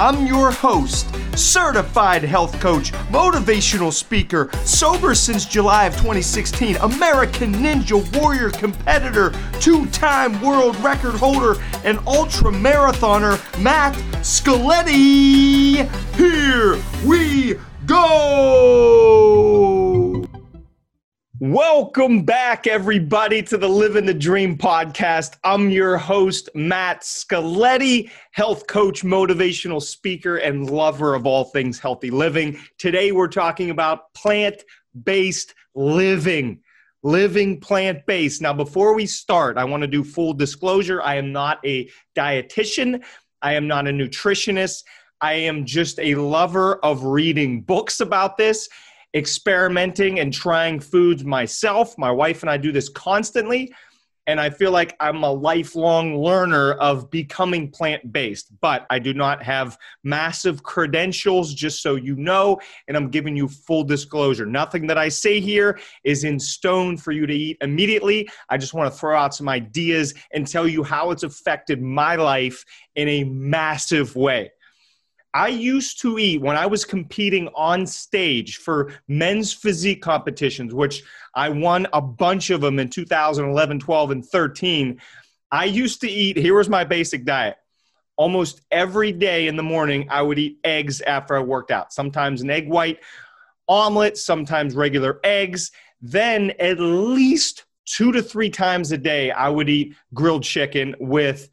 I'm your host, certified health coach, motivational speaker, sober since July of 2016, American Ninja Warrior competitor, two time world record holder, and ultra marathoner, Matt Scaletti. Here we go! Welcome back, everybody, to the Living the Dream podcast. I'm your host, Matt Scaletti, health coach, motivational speaker, and lover of all things healthy living. Today, we're talking about plant based living. Living plant based. Now, before we start, I want to do full disclosure. I am not a dietitian, I am not a nutritionist. I am just a lover of reading books about this experimenting and trying foods myself. My wife and I do this constantly. And I feel like I'm a lifelong learner of becoming plant based, but I do not have massive credentials, just so you know. And I'm giving you full disclosure. Nothing that I say here is in stone for you to eat immediately. I just want to throw out some ideas and tell you how it's affected my life in a massive way. I used to eat when I was competing on stage for men's physique competitions, which I won a bunch of them in 2011, 12, and 13. I used to eat, here was my basic diet. Almost every day in the morning, I would eat eggs after I worked out. Sometimes an egg white omelet, sometimes regular eggs. Then at least two to three times a day, I would eat grilled chicken with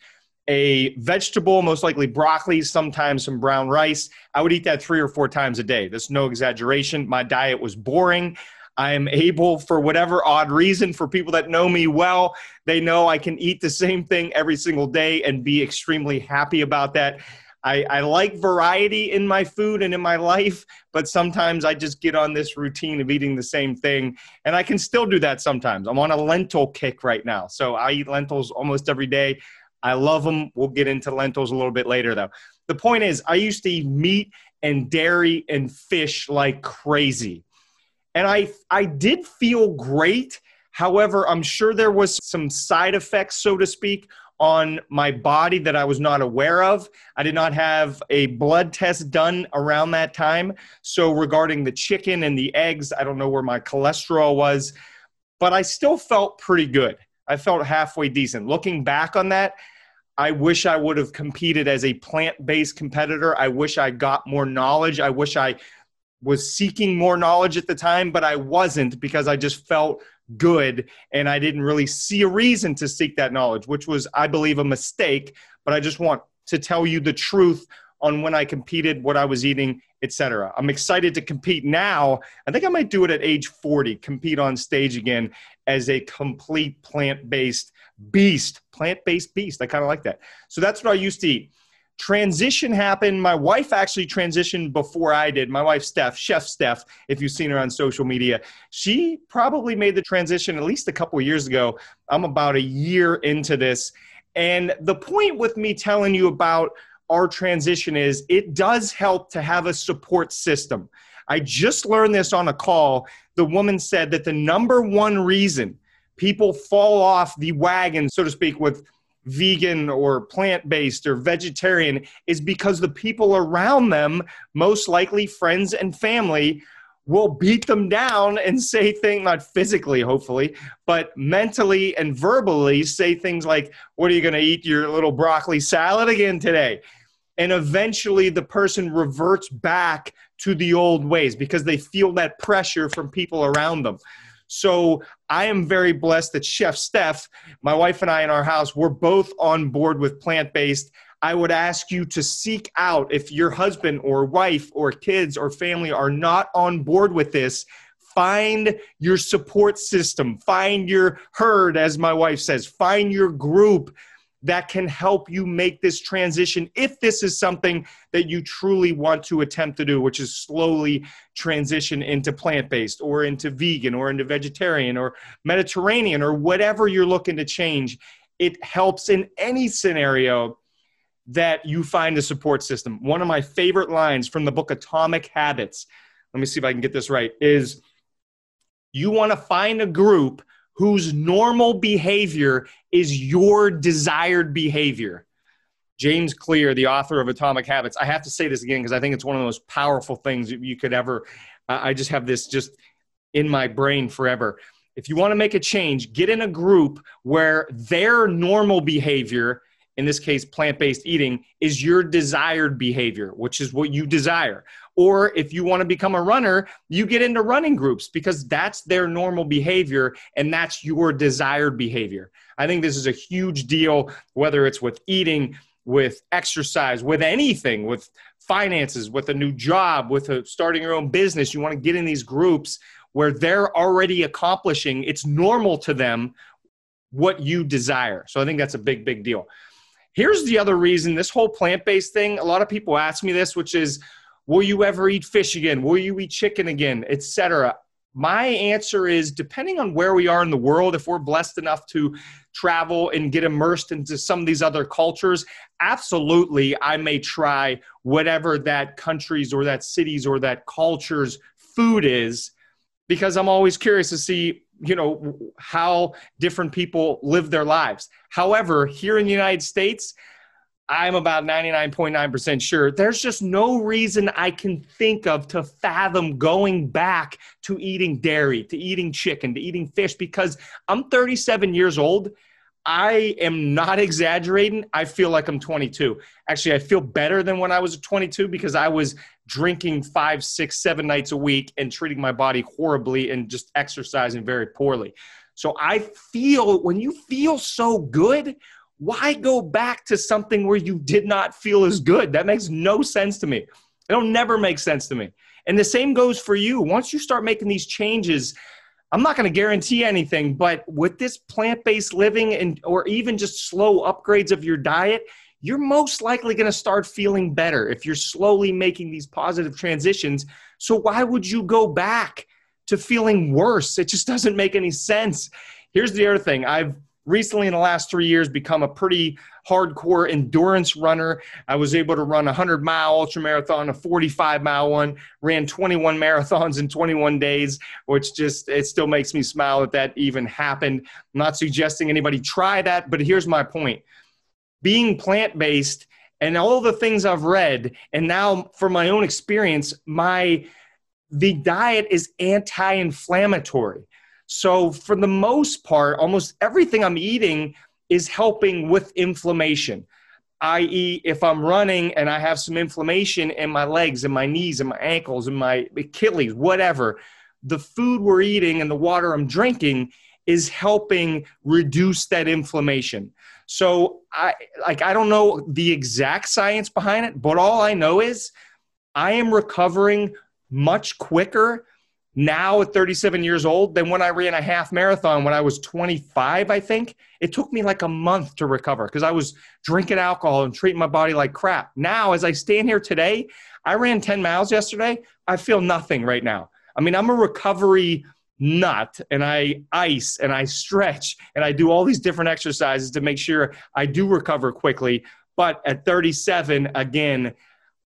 a vegetable, most likely broccoli, sometimes some brown rice. I would eat that three or four times a day. That's no exaggeration. My diet was boring. I am able, for whatever odd reason, for people that know me well, they know I can eat the same thing every single day and be extremely happy about that. I, I, like variety in my food and in my life, but sometimes I just get on this routine of eating the same thing. And I can still do that sometimes. I'm on a lentil kick right now. So I eat lentils almost every day. I love them. We'll get into lentils a little bit later, though. The point is, I used to eat meat and dairy and fish like crazy. And I, I did feel great. However, I'm sure there was some side effects, so to speak, on my body that I was not aware of. I did not have a blood test done around that time. So, regarding the chicken and the eggs, I don't know where my cholesterol was, but I still felt pretty good. I felt halfway decent. Looking back on that, I wish I would have competed as a plant based competitor. I wish I got more knowledge. I wish I was seeking more knowledge at the time, but I wasn't because I just felt good and I didn't really see a reason to seek that knowledge, which was, I believe, a mistake. But I just want to tell you the truth on when I competed, what I was eating, etc. I'm excited to compete now. I think I might do it at age 40, compete on stage again as a complete plant-based beast, plant-based beast. I kind of like that. So that's what I used to eat. Transition happened. My wife actually transitioned before I did. My wife, Steph, Chef Steph, if you've seen her on social media, she probably made the transition at least a couple years ago. I'm about a year into this. And the point with me telling you about our transition is it does help to have a support system. I just learned this on a call. The woman said that the number one reason people fall off the wagon, so to speak, with vegan or plant based or vegetarian is because the people around them, most likely friends and family, will beat them down and say things, not physically, hopefully, but mentally and verbally say things like, What are you going to eat your little broccoli salad again today? And eventually the person reverts back to the old ways because they feel that pressure from people around them. So I am very blessed that Chef Steph, my wife and I in our house, we're both on board with plant based. I would ask you to seek out if your husband or wife or kids or family are not on board with this. Find your support system, find your herd, as my wife says, find your group that can help you make this transition if this is something that you truly want to attempt to do, which is slowly transition into plant based or into vegan or into vegetarian or Mediterranean or whatever you're looking to change. It helps in any scenario that you find a support system. One of my favorite lines from the book Atomic Habits, let me see if I can get this right, is you want to find a group whose normal behavior is your desired behavior. James Clear, the author of Atomic Habits, I have to say this again because I think it's one of the most powerful things you could ever. I just have this just in my brain forever. If you want to make a change, get in a group where their normal behavior, in this case, plant based eating, is your desired behavior, which is what you desire. Or if you want to become a runner, you get into running groups because that's their normal behavior and that's your desired behavior. I think this is a huge deal, whether it's with eating, with exercise, with anything, with finances, with a new job, with a, starting your own business. You want to get in these groups where they're already accomplishing, it's normal to them what you desire. So I think that's a big, big deal. Here's the other reason this whole plant based thing, a lot of people ask me this, which is, will you ever eat fish again? Will you eat chicken again, etc. My answer is depending on where we are in the world, if we're blessed enough to travel and get immersed into some of these other cultures, absolutely, I may try whatever that country's or that city's or that culture's food is because I'm always curious to see, you know, how different people live their lives. However, here in the United States, I'm about 99.9% sure there's just no reason I can think of to fathom going back to eating dairy, to eating chicken, to eating fish because I'm 37 years old I am not exaggerating. I feel like I'm 22. Actually, I feel better than when I was 22 because I was drinking five, six, seven nights a week and treating my body horribly and just exercising very poorly. So I feel when you feel so good, why go back to something where you did not feel as good? That makes no sense to me. It'll never make sense to me. And the same goes for you. Once you start making these changes, I'm not going to guarantee anything, but with this plant-based living and or even just slow upgrades of your diet, you're most likely going to start feeling better if you're slowly making these positive transitions. So why would you go back to feeling worse? It just doesn't make any sense. Here's the other thing. I've recently in the last 3 years become a pretty hardcore endurance runner. I was able to run a 100 mile ultra marathon, a 45 mile one, ran 21 marathons in 21 days, which just, it still makes me smile that that even happened. I'm not suggesting anybody try that, but here's my point being plant based and all the things I've read, and now from my own experience, my the diet is anti-inflammatory. So for the most part, almost everything I'm eating is helping with inflammation i.e., if I'm running and I have some inflammation in my legs and my knees and my ankles and my Achilles, whatever, the food we're eating and the water I'm drinking is helping reduce that inflammation. So I like I don't know the exact science behind it, but all I know is I am recovering much quicker now at 37 years old than when I ran a half marathon when I was 25, I think. It took me like a month to recover because I was drinking alcohol and treating my body like crap. Now, as I stand here today, I ran 10 miles yesterday. I feel nothing right now. I mean, I'm a recovery nut and I ice and I stretch and I do all these different exercises to make sure I do recover quickly. But at 37, again,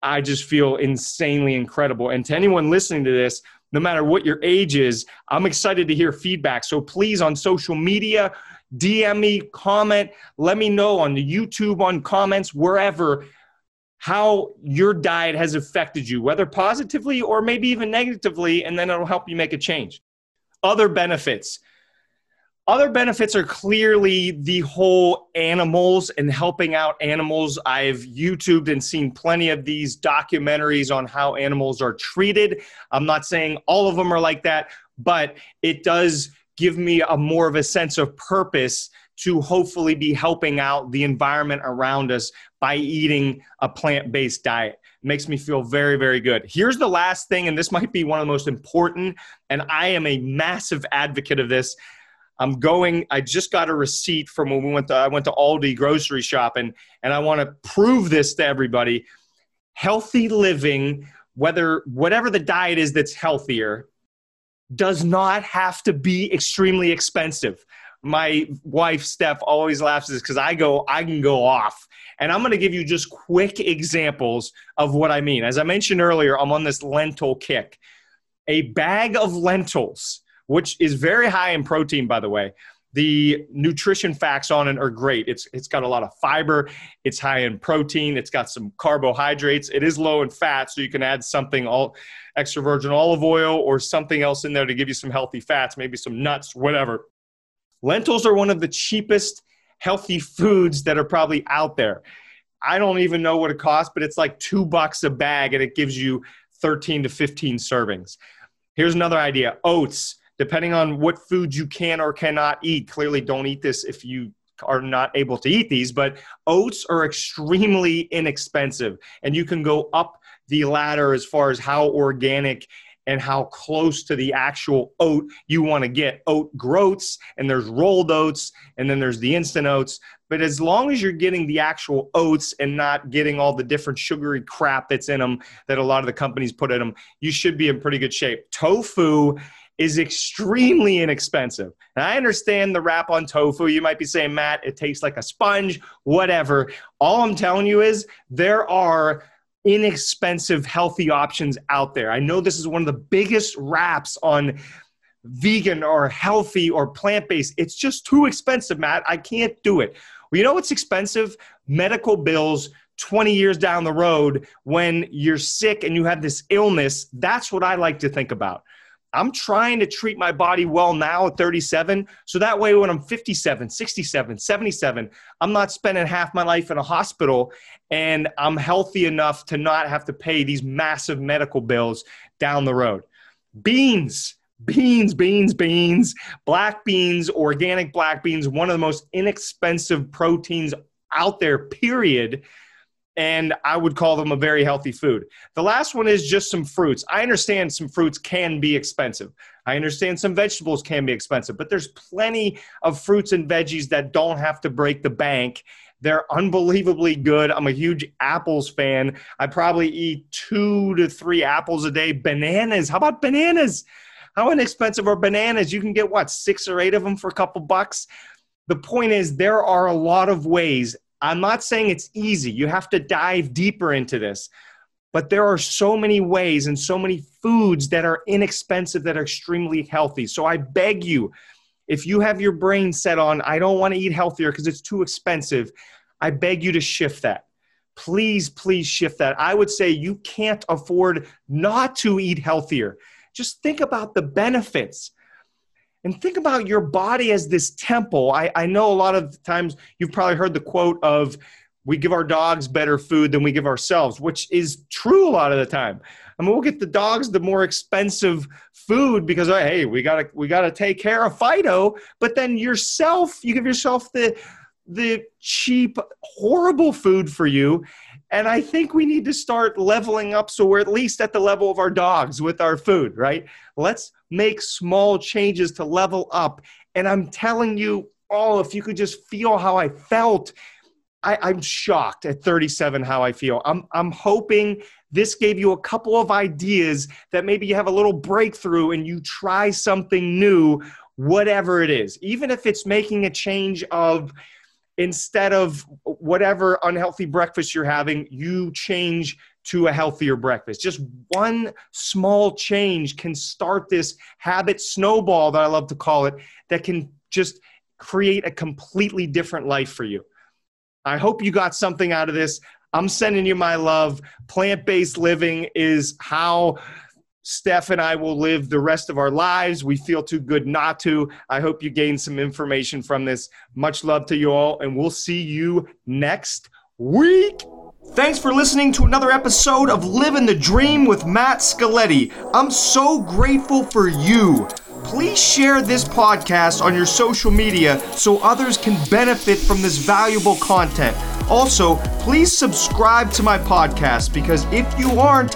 I just feel insanely incredible. And to anyone listening to this, no matter what your age is. I'm excited to hear feedback. So please, on social media, DM me, comment, let me know on the YouTube, on comments, wherever, how your diet has affected you, whether positively or maybe even negatively, and then it'll help you make a change. Other benefits other benefits are clearly the whole animals and helping out animals. I've YouTubed and seen plenty of these documentaries on how animals are treated. I'm not saying all of them are like that, but it does give me a more of a sense of purpose to hopefully be helping out the environment around us by eating a plant-based diet makes me feel very very good here's the last thing and this might be one of the most important and i am a massive advocate of this I'm going. I just got a receipt from when we went to. I went to Aldi grocery shopping, and I want to prove this to everybody. Healthy living, whether whatever the diet is that's healthier, does not have to be extremely expensive. my wife Steph always laughs at this because I go, I can go off. And I'm going to give you just quick examples of what I mean. As I mentioned earlier, I'm on this lentil kick. A bag of lentils, which is very high in protein, by the way. The nutrition facts on it are great. It's it's got a lot of fiber. It's high in protein. It's got some carbohydrates. It is low in fat, so you can add something all extra virgin olive oil or something else in there to give you some healthy fats, maybe some nuts, whatever. Lentils are one of the cheapest healthy foods that are probably out there. I don't even know what it costs, but it's like two bucks a bag and it gives you 13 to 15 servings. Here's another idea oats, depending on what foods you can or cannot eat. Clearly, don't eat this if you are not able to eat these, but oats are extremely inexpensive and you can go up the ladder as far as how organic and how close to the actual oat you want to get. Oat groats, and there's rolled oats, and then there's the instant oats. But as long as you're getting the actual oats and not getting all the different sugary crap that's in them that a lot of the companies put in them, you should be in pretty good shape. Tofu is extremely inexpensive. And I understand the rap on tofu. You might be saying, Matt, it tastes like a sponge, whatever. All I'm telling you is there are inexpensive, healthy options out there. I know this is one of the biggest raps on vegan or healthy or plant based. It's just too expensive, Matt. I can't do it. Well, you know what's expensive? Medical bills 20 years down the road when you're sick and you have this illness. That's what I like to think about. I'm trying to treat my body well now at 37. So that way, when I'm 57, 67, 77, I'm not spending half my life in a hospital and I'm healthy enough to not have to pay these massive medical bills down the road. Beans, beans, beans, beans, black beans, organic black beans, one of the most inexpensive proteins out there, period and I would call them a very healthy food. The last one is just some fruits. I understand some fruits can be expensive. I understand some vegetables can be expensive, but there's plenty of fruits and veggies that don't have to break the bank. They're unbelievably good. I'm a huge apples fan. I probably eat two to three apples a day. Bananas. How about bananas? How inexpensive are bananas? You can get what, six or eight of them for a couple bucks? The point is, there are a lot of ways I'm not saying it's easy. You have to dive deeper into this. But there are so many ways and so many foods that are inexpensive that are extremely healthy. So I beg you, if you have your brain set on, I don't want to eat healthier because it's too expensive, I beg you to shift that. Please, please shift that. I would say you can't afford not to eat healthier. Just think about the benefits and think about your body as this temple. I, I know a lot of times you've probably heard the quote of, we give our dogs better food than we give ourselves, which is true a lot of the time. I mean, we'll get the dogs the more expensive food because oh, hey, we gotta we gotta take care of Fido, but then yourself, you give yourself the the cheap, horrible food for you. And I think we need to start leveling up so we're at least at the level of our dogs with our food, right? Let's make small changes to level up. And I'm telling you, oh, if you could just feel how I felt, I, am shocked at 37 how I feel. I'm, I'm hoping this gave you a couple of ideas that maybe you have a little breakthrough and you try something new, whatever it is. Even if it's making a change of instead of whatever unhealthy breakfast you're having, you change to a healthier breakfast. Just one small change can start this habit snowball that I love to call it, that can just create a completely different life for you. I hope you got something out of this. I'm sending you my love. Plant based living is how Steph and I will live the rest of our lives. We feel too good not to. I hope you gained some information from this. Much love to you all, and we'll see you next week. Thanks for listening to another episode of Living the Dream with Matt Scaletti. I'm so grateful for you. Please share this podcast on your social media so others can benefit from this valuable content. Also, please subscribe to my podcast because if you aren't,